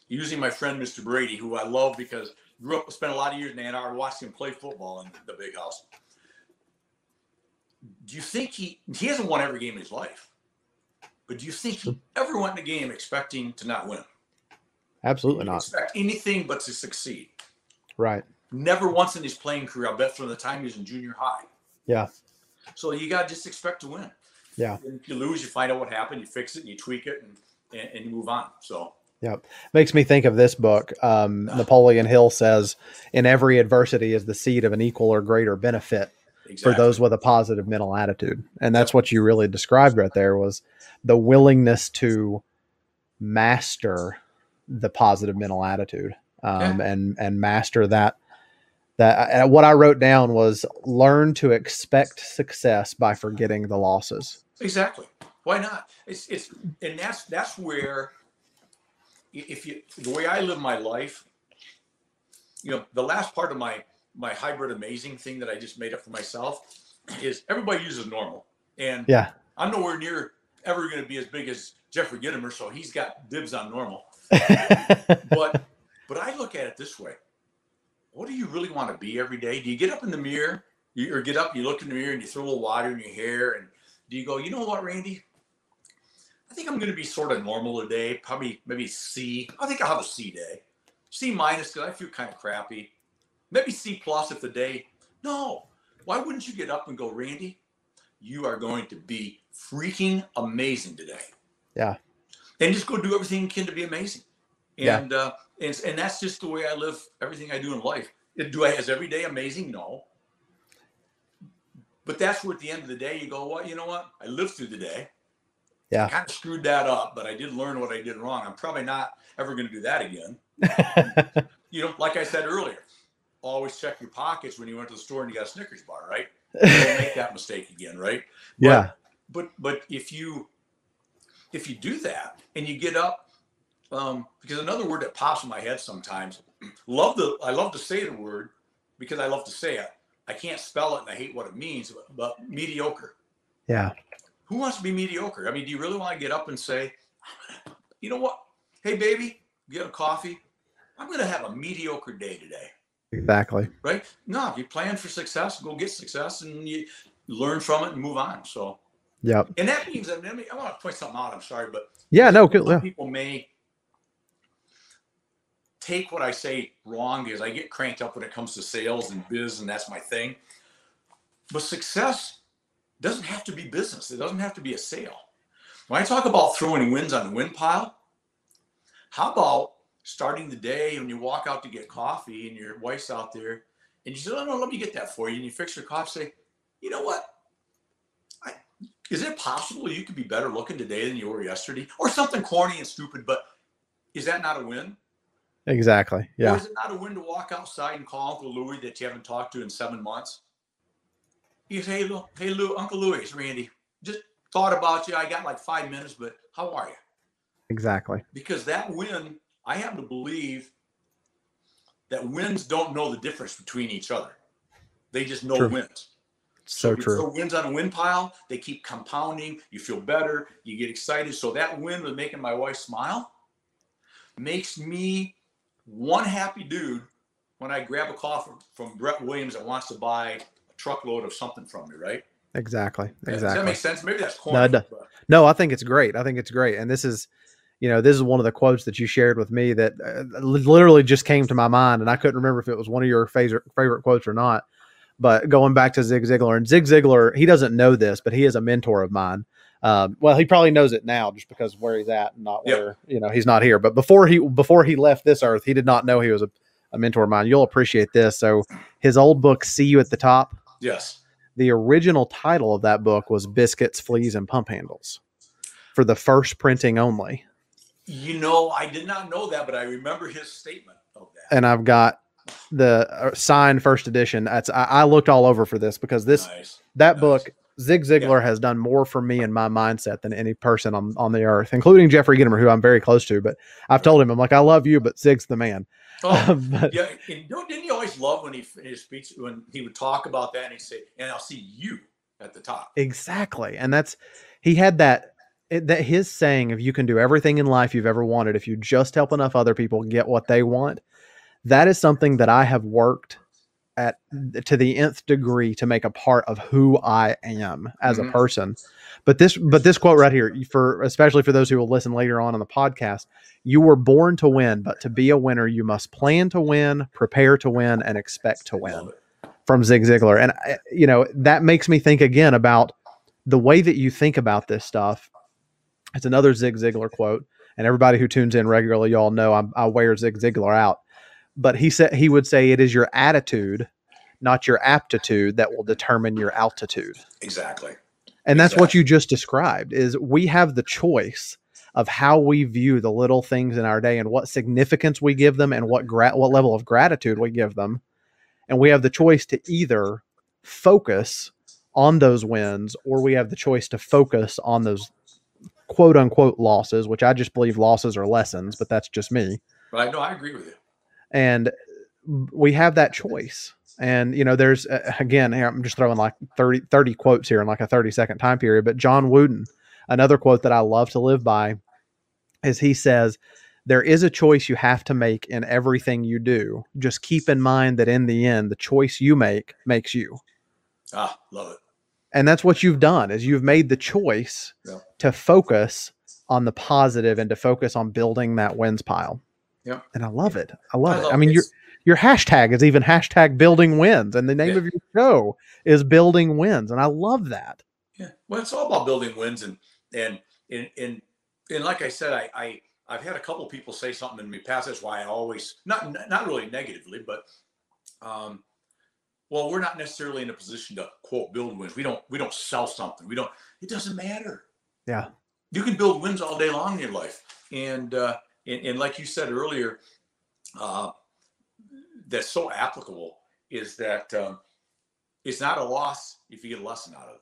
Speaker 3: Using my friend Mr. Brady, who I love because grew up, spent a lot of years in Ann Arbor, watched him play football in the big house. Do you think he he hasn't won every game in his life? But do you think he ever went in a game expecting to not win?
Speaker 1: absolutely not.
Speaker 3: Expect anything but to succeed.
Speaker 1: Right.
Speaker 3: Never once in his playing career, I bet from the time he was in junior high.
Speaker 1: Yeah.
Speaker 3: So you got to just expect to win.
Speaker 1: Yeah.
Speaker 3: And if you lose, you find out what happened, you fix it, and you tweak it, and, and, and you move on. So Yeah,
Speaker 1: Makes me think of this book. Um, Napoleon Hill says, "In every adversity is the seed of an equal or greater benefit
Speaker 3: exactly.
Speaker 1: for those with a positive mental attitude." And that's what you really described right there was the willingness to master the positive mental attitude um, and and master that. That uh, and what I wrote down was learn to expect success by forgetting the losses.
Speaker 3: exactly. Why not? It's it's and that's that's where if you the way I live my life, you know, the last part of my my hybrid amazing thing that I just made up for myself is everybody uses normal, and
Speaker 1: Yeah.
Speaker 3: I'm nowhere near ever going to be as big as Jeffrey Gitomer, so he's got dibs on normal. but but I look at it this way: What do you really want to be every day? Do you get up in the mirror, you, or get up, you look in the mirror, and you throw a little water in your hair, and do you go, you know what, Randy? I think I'm going to be sort of normal today. Probably maybe C. I think I'll have a C day, C minus because I feel kind of crappy. Maybe C plus if the day. No, why wouldn't you get up and go, Randy? You are going to be freaking amazing today.
Speaker 1: Yeah.
Speaker 3: And just go do everything you can to be amazing.
Speaker 1: Yeah.
Speaker 3: And uh, and, and that's just the way I live everything I do in life. Do I is every day amazing? No. But that's where at the end of the day you go, well, you know what? I lived through the day.
Speaker 1: Yeah.
Speaker 3: Kind of screwed that up, but I did learn what I did wrong. I'm probably not ever going to do that again. You know, like I said earlier, always check your pockets when you went to the store and you got a Snickers bar, right? Don't make that mistake again, right?
Speaker 1: yeah.
Speaker 3: but but if you if you do that and you get up um because another word that pops in my head sometimes love the i love to say the word because i love to say it i can't spell it and i hate what it means but, but mediocre
Speaker 1: Yeah.
Speaker 3: who wants to be mediocre i mean do you really want to get up and say you know what hey baby get a coffee i'm going to have a mediocre day today
Speaker 1: Exactly.
Speaker 3: right no if you plan for success go get success and you learn from it and move on so
Speaker 1: yeah.
Speaker 3: And that means, I, mean, I want to point something out. I'm sorry, but
Speaker 1: yeah, no. Yeah.
Speaker 3: people may take what I say wrong because I get cranked up when it comes to sales and biz, and that's my thing. But success doesn't have to be business. It doesn't have to be a sale. When I talk about throwing wins on the win pile, how about starting the day when you walk out to get coffee and your wife's out there and you say, oh, no, let me get that for you. And you fix your coffee, say, you know what? I, is it possible you could be better looking today than you were yesterday? Or something corny and stupid, but is that not a win?
Speaker 1: Exactly. Yeah.
Speaker 3: Or is it not a win to walk outside and call Uncle Louie that you haven't talked to in seven months? You say, hey, Lou, hey, Lou, Uncle Louie, it's Randy. Just thought about you. I got like five minutes, but how are you?
Speaker 1: Exactly.
Speaker 3: Because that win, I happen to believe that wins don't know the difference between each other. They just know
Speaker 1: True.
Speaker 3: wins.
Speaker 1: So,
Speaker 3: you
Speaker 1: true.
Speaker 3: throw wins on a win pile, they keep compounding. You feel better. You get excited. So that win with making my wife smile makes me one happy dude when I grab a call from, from Brett Williams that wants to buy a truckload of something from me, right?
Speaker 1: Exactly. Exactly.
Speaker 3: Does that make sense? Maybe that's
Speaker 1: No,
Speaker 3: corny. but-
Speaker 1: No, I think it's great. I think it's great. And this is, you know, this is one of the quotes that you shared with me that uh, literally just came to my mind, and I couldn't remember if it was one of your favorite favorite quotes or not. But going back to Zig Ziglar, and Zig Ziglar, he doesn't know this, but he is a mentor of mine. Um, well, he probably knows it now just because of where he's at, and not
Speaker 3: Yep.
Speaker 1: where you know he's not here. But before he before he left this earth, he did not know he was a, a mentor of mine. You'll appreciate this. So his old book, "See You at the Top,"
Speaker 3: yes.
Speaker 1: the original title of that book was Biscuits, Fleas, and Pump Handles for the first printing only.
Speaker 3: You know, I did not know that, but I remember his statement of that.
Speaker 1: And I've got the uh, signed first edition. That's I, I looked all over for this because this
Speaker 3: nice.
Speaker 1: that
Speaker 3: nice.
Speaker 1: book Zig Ziglar has done more for me and my mindset than any person on, on the earth, including Jeffrey Gitomer, who I'm very close to. But I've told him, I'm like, I love you, but Zig's the man.
Speaker 3: Oh,
Speaker 1: but
Speaker 3: yeah. And don't- didn't you always love when he in his speech when he would talk about that and he'd say, "And I'll see you at the top."
Speaker 1: Exactly. And that's he had that it, that his saying if you can do everything in life you've ever wanted if you just help enough other people get what they want that is something that I have worked at to the nth degree to make a part of who I am as
Speaker 3: Mhm.
Speaker 1: a person. But this but this quote right here for especially for those who will listen later on in the podcast, you were born to win, but to be a winner you must plan to win, prepare to win and expect to win from Zig Ziglar. And, I- you know, that makes me think again about the way that you think about this stuff. It's another Zig Ziglar quote. And everybody who tunes in regularly, y'all know I'm, I wear Zig Ziglar out. But he said he would say it is your attitude, not your aptitude, that will determine your altitude.
Speaker 3: Exactly.
Speaker 1: And that's what you just described is we have the choice of how we view the little things in our day and what significance we give them and what gra- what level of gratitude we give them. And we have the choice to either focus on those wins or we have the choice to focus on those quote unquote losses, which I just believe losses are lessons, but that's just me
Speaker 3: But I know I agree with you.
Speaker 1: And we have that choice and you know there's uh, again here i'm just throwing like 30 30 quotes here in like a 30 second time period but john wooden another quote that i love to live by is he says there is a choice you have to make in everything you do just keep in mind that in the end the choice you make makes you
Speaker 3: Ah, love it.
Speaker 1: and that's what you've done is you've made the choice
Speaker 3: Yeah.
Speaker 1: to focus on the positive and to focus on building that wins pile
Speaker 3: Yeah.
Speaker 1: and i love it i love it
Speaker 3: love
Speaker 1: i mean your your hashtag is even hashtag building wins and the name
Speaker 3: Yeah.
Speaker 1: of your show is building wins and i love that
Speaker 3: Yeah. Well, it's all about building wins and and and and, and like I said, I, I I've had a couple people say something in me past. That's why I always not not really negatively, but um, well, we're not necessarily in a position to quote build wins. We don't we don't sell something. We don't. It doesn't matter.
Speaker 1: Yeah.
Speaker 3: You can build wins all day long in your life, and uh, and, and like you said earlier, uh, that's so applicable is that um, it's not a loss if you get a lesson out of it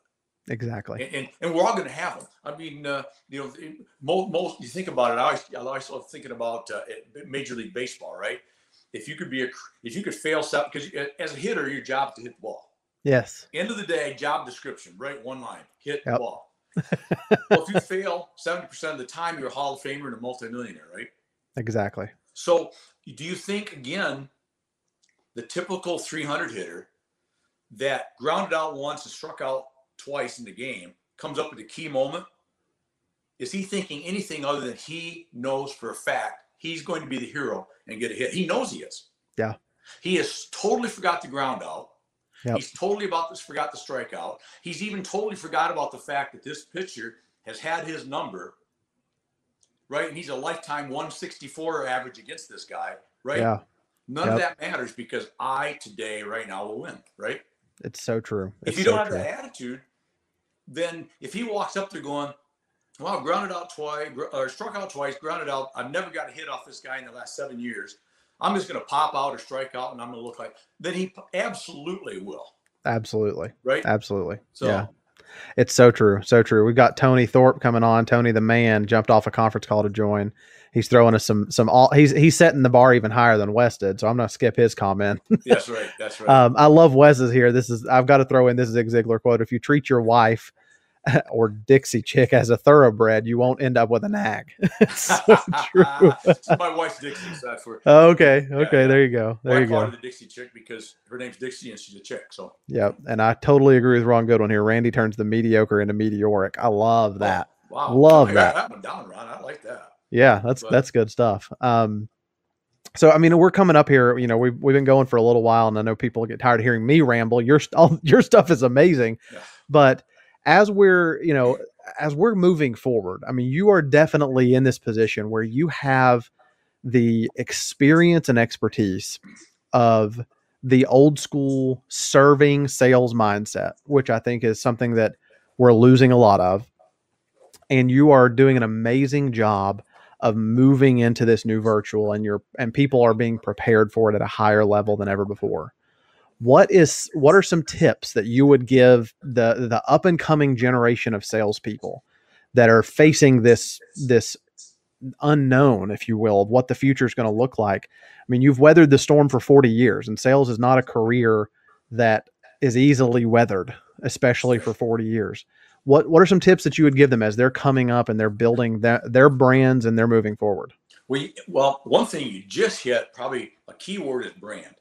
Speaker 1: exactly
Speaker 3: and, and, and we're all going to have them. I mean, uh, you know, it- most, most you think about it. I always, I always love thinking about uh, Major League Baseball, right? If you could be a, if you could fail something, because as a hitter, your job is to hit the ball.
Speaker 1: yes
Speaker 3: End of the day, job description, right? One line, hit the
Speaker 1: Yep.
Speaker 3: ball. Well, if you fail seventy percent of the time, you're a Hall of Famer and a multimillionaire, right?
Speaker 1: exactly
Speaker 3: So, do you think again, the typical 300 hitter that grounded out once and struck out twice in the game comes up at a key moment, is he thinking anything other than he knows for a fact he's going to be the hero and get a hit? He knows he is.
Speaker 1: Yeah.
Speaker 3: He has totally forgot the ground out.
Speaker 1: Yep.
Speaker 3: He's totally about this forgot the strikeout. He's even totally forgot about the fact that this pitcher has had his number, right? And he's a lifetime 164 average against this guy, right?
Speaker 1: Yeah.
Speaker 3: None
Speaker 1: Yep.
Speaker 3: of that matters because I today, right now, will win, right?
Speaker 1: It's so true.
Speaker 3: if you
Speaker 1: so
Speaker 3: don't have
Speaker 1: true.
Speaker 3: that attitude, then if he walks up there going, "Well, grounded out twice, or struck out twice, grounded out. I've never got a hit off this guy in the last seven years. I'm just going to pop out or strike out, and I'm going to look like." Then he absolutely will,
Speaker 1: Absolutely.
Speaker 3: right?
Speaker 1: Absolutely.
Speaker 3: So
Speaker 1: yeah. It's so true. So true. We've got Tony Thorpe coming on. Tony the man jumped off a conference call to join. He's throwing us some some all he's he's setting the bar even higher than Wes did. So I'm gonna skip his comment.
Speaker 3: that's right. That's right.
Speaker 1: Um, I love Wes's here. This is I've got to throw in this Zig Ziglar quote. If you treat your wife or Dixie chick as a thoroughbred, you won't end up with a nag. so true.
Speaker 3: My wife's Dixie, so that's where.
Speaker 1: okay, okay,
Speaker 3: yeah.
Speaker 1: there you go. There you go.
Speaker 3: the Dixie chick because her name's Dixie and she's a chick. So
Speaker 1: Yep. And I totally agree with Ron Goodwin here. Randy turns the mediocre into meteoric. I love that.
Speaker 3: wow,
Speaker 1: Love that.
Speaker 3: that one down, Ron. I like that.
Speaker 1: Yeah, that's
Speaker 3: But-
Speaker 1: that's good stuff. Um, so I mean, we're coming up here. You know, we've we've been going for a little while, and I know people get tired of hearing me ramble. Your all, your stuff is amazing,
Speaker 3: Yeah.
Speaker 1: but as we're you know as we're moving forward, I mean, you are definitely in this position where you have the experience and expertise of the old school serving sales mindset, which I think is something that we're losing a lot of. And you are doing an amazing job of moving into this new virtual and you're and people are being prepared for it at a higher level than ever before. What is what are some tips that you would give the the up and coming generation of salespeople that are facing this this unknown, if you will, of what the future is going to look like? I mean, you've weathered the storm for 40 years, and sales is not a career that is easily weathered, especially for 40 years. What what are some tips that you would give them as they're coming up and they're building their, their brands and they're moving forward?
Speaker 3: You- well, one thing you just hit, probably a key word is brand.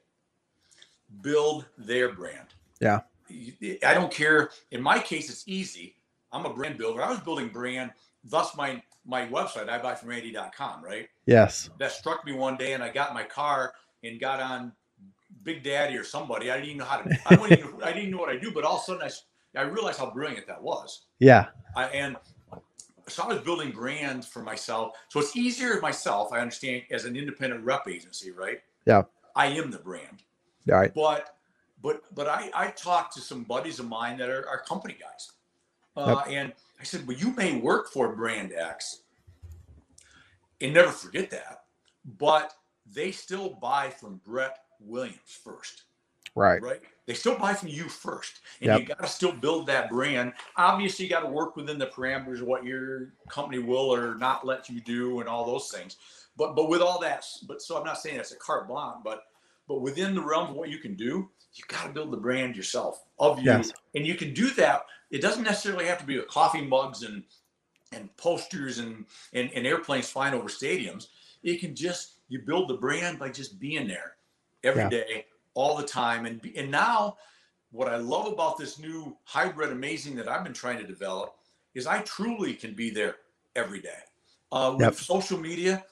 Speaker 3: Build their brand.
Speaker 1: Yeah.
Speaker 3: I don't care. In my case, it's easy. I'm a brand builder. I was building brand, thus my my website, I ibuyfromrandy.com, right?
Speaker 1: Yes.
Speaker 3: That struck me one day, and I got my car and got on Big Daddy or somebody. I didn't even know how to. I, didn't even, I didn't know what I do, but all of a sudden I realized how brilliant that was.
Speaker 1: Yeah.
Speaker 3: I, and so I was building brands for myself. So it's easier myself, I understand, as an independent rep agency, right?
Speaker 1: Yeah.
Speaker 3: I am the brand.
Speaker 1: All right.
Speaker 3: But but but I, I talked to some buddies of mine that are, are company guys. Uh, And I said, well, you may work for brand X and never forget that, but they still buy from Brett Williams first
Speaker 1: Right.
Speaker 3: right? They still buy from you first, and
Speaker 1: Yep.
Speaker 3: you got to still build that brand. Obviously, you got to work within the parameters of what your company will or not let you do, and all those things. But but with all that, but so I'm not saying it's a carte blanche, but but within the realm of what you can do, you got to build the brand yourself of you,
Speaker 1: Yes.
Speaker 3: and you can do that. It doesn't necessarily have to be with coffee mugs and and posters and, and and airplanes flying over stadiums. It can just you build the brand by just being there every day,
Speaker 1: Yeah.
Speaker 3: all the time. And be- and now, what I love about this new hybrid amazing that I've been trying to develop is I truly can be there every day. Uh,
Speaker 1: Yep.
Speaker 3: With social media,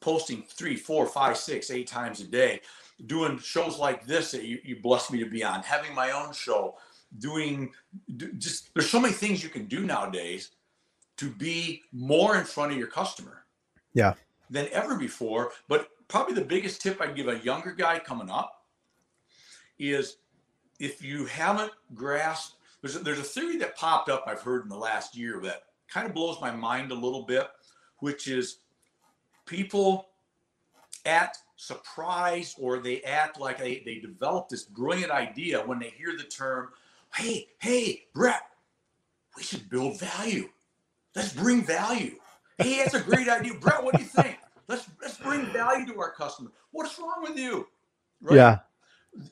Speaker 3: posting three, four, five, six, eight times a day, doing shows like this that you, you blessed me to be on, having my own show, doing do, just there's so many things you can do nowadays to be more in front of your customer
Speaker 1: Yeah.
Speaker 3: than ever before. But probably the biggest tip I'd give a younger guy coming up is if you haven't grasped, there's a, there's a theory that popped up I've heard in the last year that kind of blows my mind a little bit, which is people act surprised or they act like they, they develop this brilliant idea when they hear the term, hey, hey, Brett, we should build value. Let's bring value. Hey, that's a great idea. Brett, what do you think? Let's let's bring value to our customer. What's wrong with you? Right?
Speaker 1: Yeah.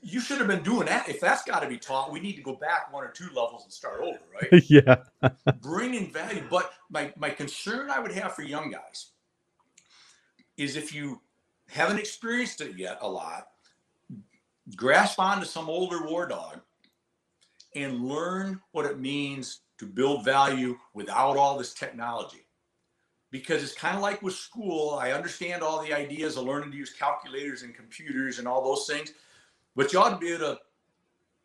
Speaker 3: You should have been doing that. If that's got to be taught, we need to go back one or two levels and start over, right?
Speaker 1: yeah.
Speaker 3: bringing value. But my, my concern I would have for young guys is if you haven't experienced it yet a lot, grasp onto some older war dog and learn what it means to build value without all this technology. Because it's kind of like with school. I understand all the ideas of learning to use calculators and computers and all those things, but you ought to be able to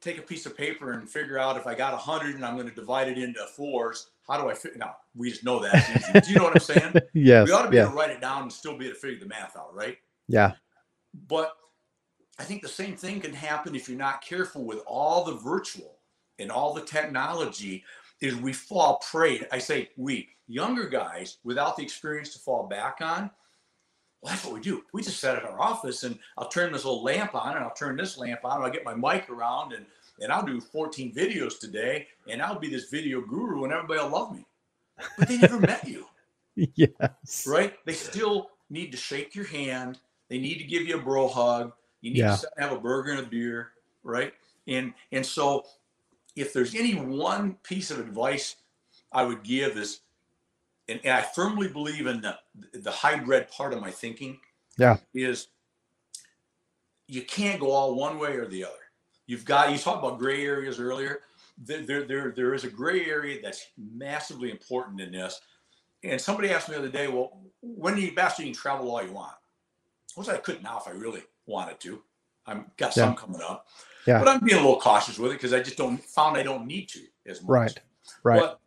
Speaker 3: take a piece of paper and figure out if I got 100 and I'm going to divide it into fours, how do I fit? Now, we just know that. do you know what I'm saying?
Speaker 1: yes.
Speaker 3: We ought to be
Speaker 1: yeah.
Speaker 3: able to write it down and still be able to figure the math out, right?
Speaker 1: Yeah.
Speaker 3: But I think the same thing can happen if you're not careful with all the virtual and all the technology is we fall prey. I say we, younger guys without the experience to fall back on. Well, that's what we do. We just sit at our office and I'll turn this little lamp on and I'll turn this lamp on and I'll get my mic around and, and I'll do 14 videos today and I'll be this video guru and everybody will love me. But they never met you.
Speaker 1: Yes.
Speaker 3: Right? They still need to shake your hand. They need to give you a bro hug. You need
Speaker 1: Yeah.
Speaker 3: to have a burger and a beer, right? And and so if there's any one piece of advice I would give is and, and I firmly believe in the the hybrid part of my thinking.
Speaker 1: Yeah.
Speaker 3: Is you can't go all one way or the other. You've got you talked about gray areas earlier. There, there, there, there is a gray area that's massively important in this. And somebody asked me the other day, well, when do you best you can travel all you want? I could now if I really wanted to. I've got some coming up.
Speaker 1: Yeah.
Speaker 3: But I'm being a little cautious with it because I just don't found I don't need to as much.
Speaker 1: Right. Right.
Speaker 3: But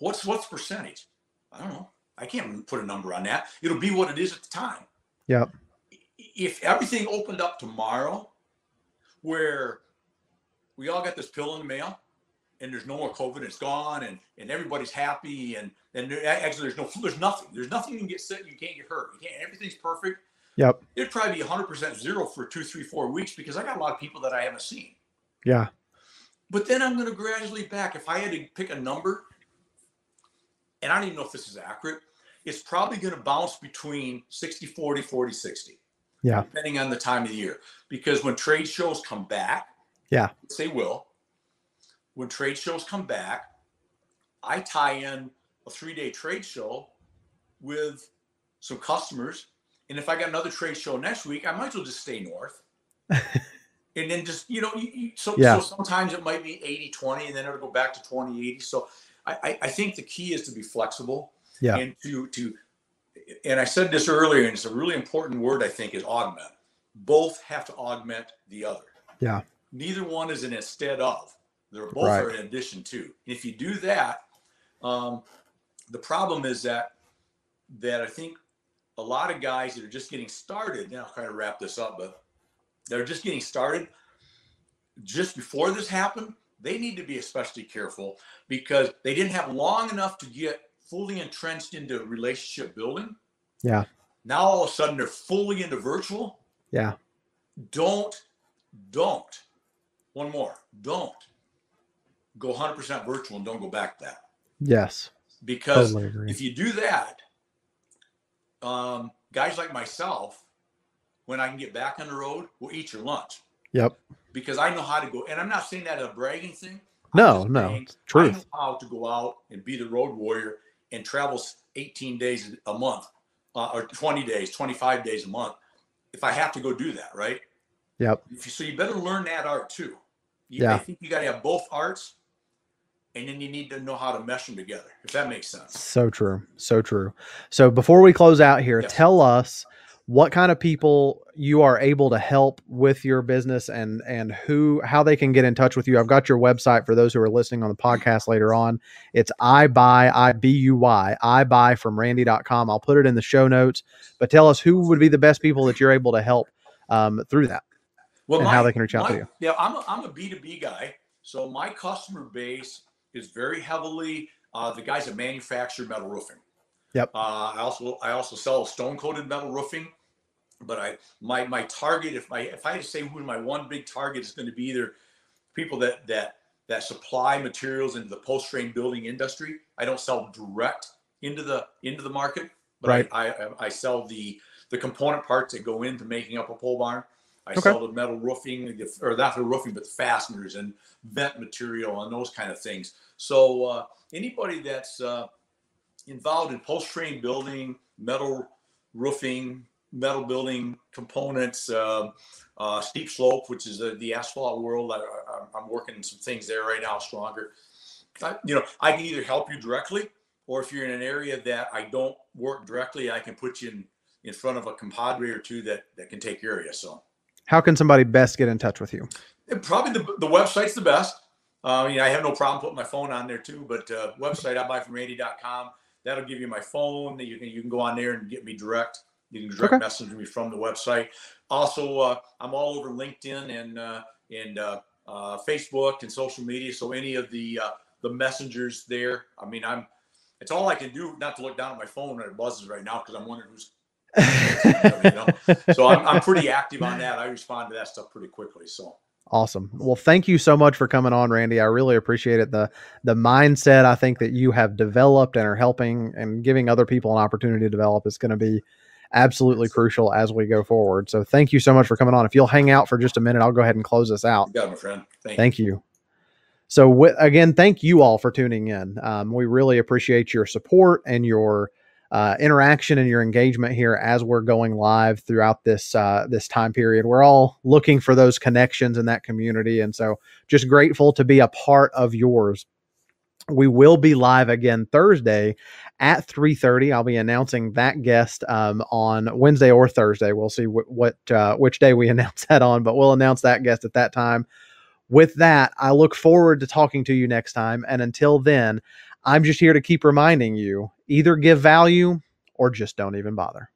Speaker 3: what's what's percentage? I don't know. I can't put a number on that. It'll be what it is at the time.
Speaker 1: Yeah.
Speaker 3: If everything opened up tomorrow, where we all got this pill in the mail, and there's no more COVID, it's gone, and and everybody's happy, and and there, actually there's no there's nothing. There's nothing you can get sick. You can't get hurt. You can't. Everything's perfect.
Speaker 1: Yep.
Speaker 3: It'd probably be 100% zero for two, three, four weeks because I got a lot of people that I haven't seen.
Speaker 1: Yeah.
Speaker 3: But then I'm going to gradually back. If I had to pick a number, and I don't even know if this is accurate, it's probably going to bounce between 60, 40, 40, 60.
Speaker 1: Yeah.
Speaker 3: Depending on the time of the year. Because when trade shows come back,
Speaker 1: Yeah.
Speaker 3: they will, when trade shows come back, I tie in a three day trade show with some customers. And if I got another trade show next week, I might as well just stay north. and then just, you know, so,
Speaker 1: Yeah.
Speaker 3: so sometimes it might be 80 20 and then it'll go back to 20 80. So I, I, I think the key is to be flexible
Speaker 1: Yeah.
Speaker 3: and to, to, and I said this earlier, and it's a really important word, I think, is augment. Both have to augment the other.
Speaker 1: Yeah.
Speaker 3: Neither one is an instead of. They're both
Speaker 1: Right.
Speaker 3: are in addition to. If you do that, um, the problem is that that I think a lot of guys that are just getting started. Now, I'll kind of wrap this up, but they're just getting started. Just before this happened, they need to be especially careful because they didn't have long enough to get fully entrenched into relationship building.
Speaker 1: Yeah.
Speaker 3: Now all of a sudden they're fully into virtual.
Speaker 1: Yeah.
Speaker 3: Don't, don't. One more. Don't go 100% virtual and don't go back to that
Speaker 1: Yes.
Speaker 3: because
Speaker 1: Totally
Speaker 3: if you do that, um, guys like myself, when I can get back on the road, will eat your lunch
Speaker 1: Yep.
Speaker 3: because I know how to go. And I'm not saying that as a bragging thing.
Speaker 1: No, no.
Speaker 3: saying
Speaker 1: it's
Speaker 3: I
Speaker 1: Truth.
Speaker 3: know how to go out and be the road warrior and travel 18 days a month uh, or 20 days, 25 days a month if I have to go do that, right?
Speaker 1: Yep.
Speaker 3: So you better learn that art too. You,
Speaker 1: Yeah.
Speaker 3: I think you got to have both arts and then you need to know how to mesh them together, if that makes sense.
Speaker 1: So true. So true. So before we close out here,
Speaker 3: Yes.
Speaker 1: tell us what kind of people you are able to help with your business and and who how they can get in touch with you. I've got your website for those who are listening on the podcast later on. It's I buy I B U Y I buy from randy.com. I'll put it in the show notes. But tell us who would be the best people that you're able to help um, through that.
Speaker 3: well,
Speaker 1: and how they can reach out to you.
Speaker 3: Yeah, I'm a, I'm a B2B guy. So my customer base is very heavily uh, the guys that manufacture metal roofing.
Speaker 1: Yep.
Speaker 3: Uh, I also I also sell stone coated metal roofing, but I my my target if my if I had to say who my one big target is going to be either people that that that supply materials into the post frame building industry. I don't sell direct into the into the market, but
Speaker 1: Right.
Speaker 3: I, I I sell the the component parts that go into making up a pole barn. I
Speaker 1: Okay.
Speaker 3: sell the metal roofing, or not the roofing, but the fasteners and vent material and those kind of things. So uh, anybody that's uh, involved in post frame building, metal roofing, metal building components, uh, uh, steep slope, which is the, the asphalt world. I, am working some things there right now, stronger. I, you know, I can either help you directly, or if you're in an area that I don't work directly, I can put you in in front of a compadre or two that that can take care of you. So,
Speaker 1: how can somebody best get in touch with you?
Speaker 3: Probably the the website's the best. Uh, you know, I have no problem putting my phone on there too, but uh, website I buy from Randy.com. That'll give you my phone. That you can you can go on there and get me direct. You can direct okay. message me from the website. Also, uh, I'm all over LinkedIn and uh, and uh, uh, Facebook and social media. So any of the the messengers there. I mean, I'm. It's all I can do not to look down at my phone when it buzzes right now because I'm wondering who's. You know? So I'm, I'm pretty active on that. I respond to that stuff pretty quickly. So.
Speaker 1: Awesome. Well, thank you so much for coming on, Randy. I really appreciate it. The the mindset I think that you have developed and are helping and giving other people an opportunity to develop is going to be absolutely crucial as we go forward. So thank you so much for coming on. If you'll hang out for just a minute, I'll go ahead and close this out.
Speaker 3: You got it, my friend.
Speaker 1: Thank, thank you. you. So w- again, thank you all for tuning in. Um, we really appreciate your support and your uh, interaction and your engagement here as we're going live throughout this uh, this time period. We're all looking for those connections in that community, and so just grateful to be a part of yours. We will be live again Thursday at 3:30. I'll be announcing that guest um, on Wednesday or Thursday. We'll see wh- what uh, which day we announce that on, but we'll announce that guest at that time. With that, I look forward to talking to you next time. And until then, I'm just here to keep reminding you either give value or just don't even bother.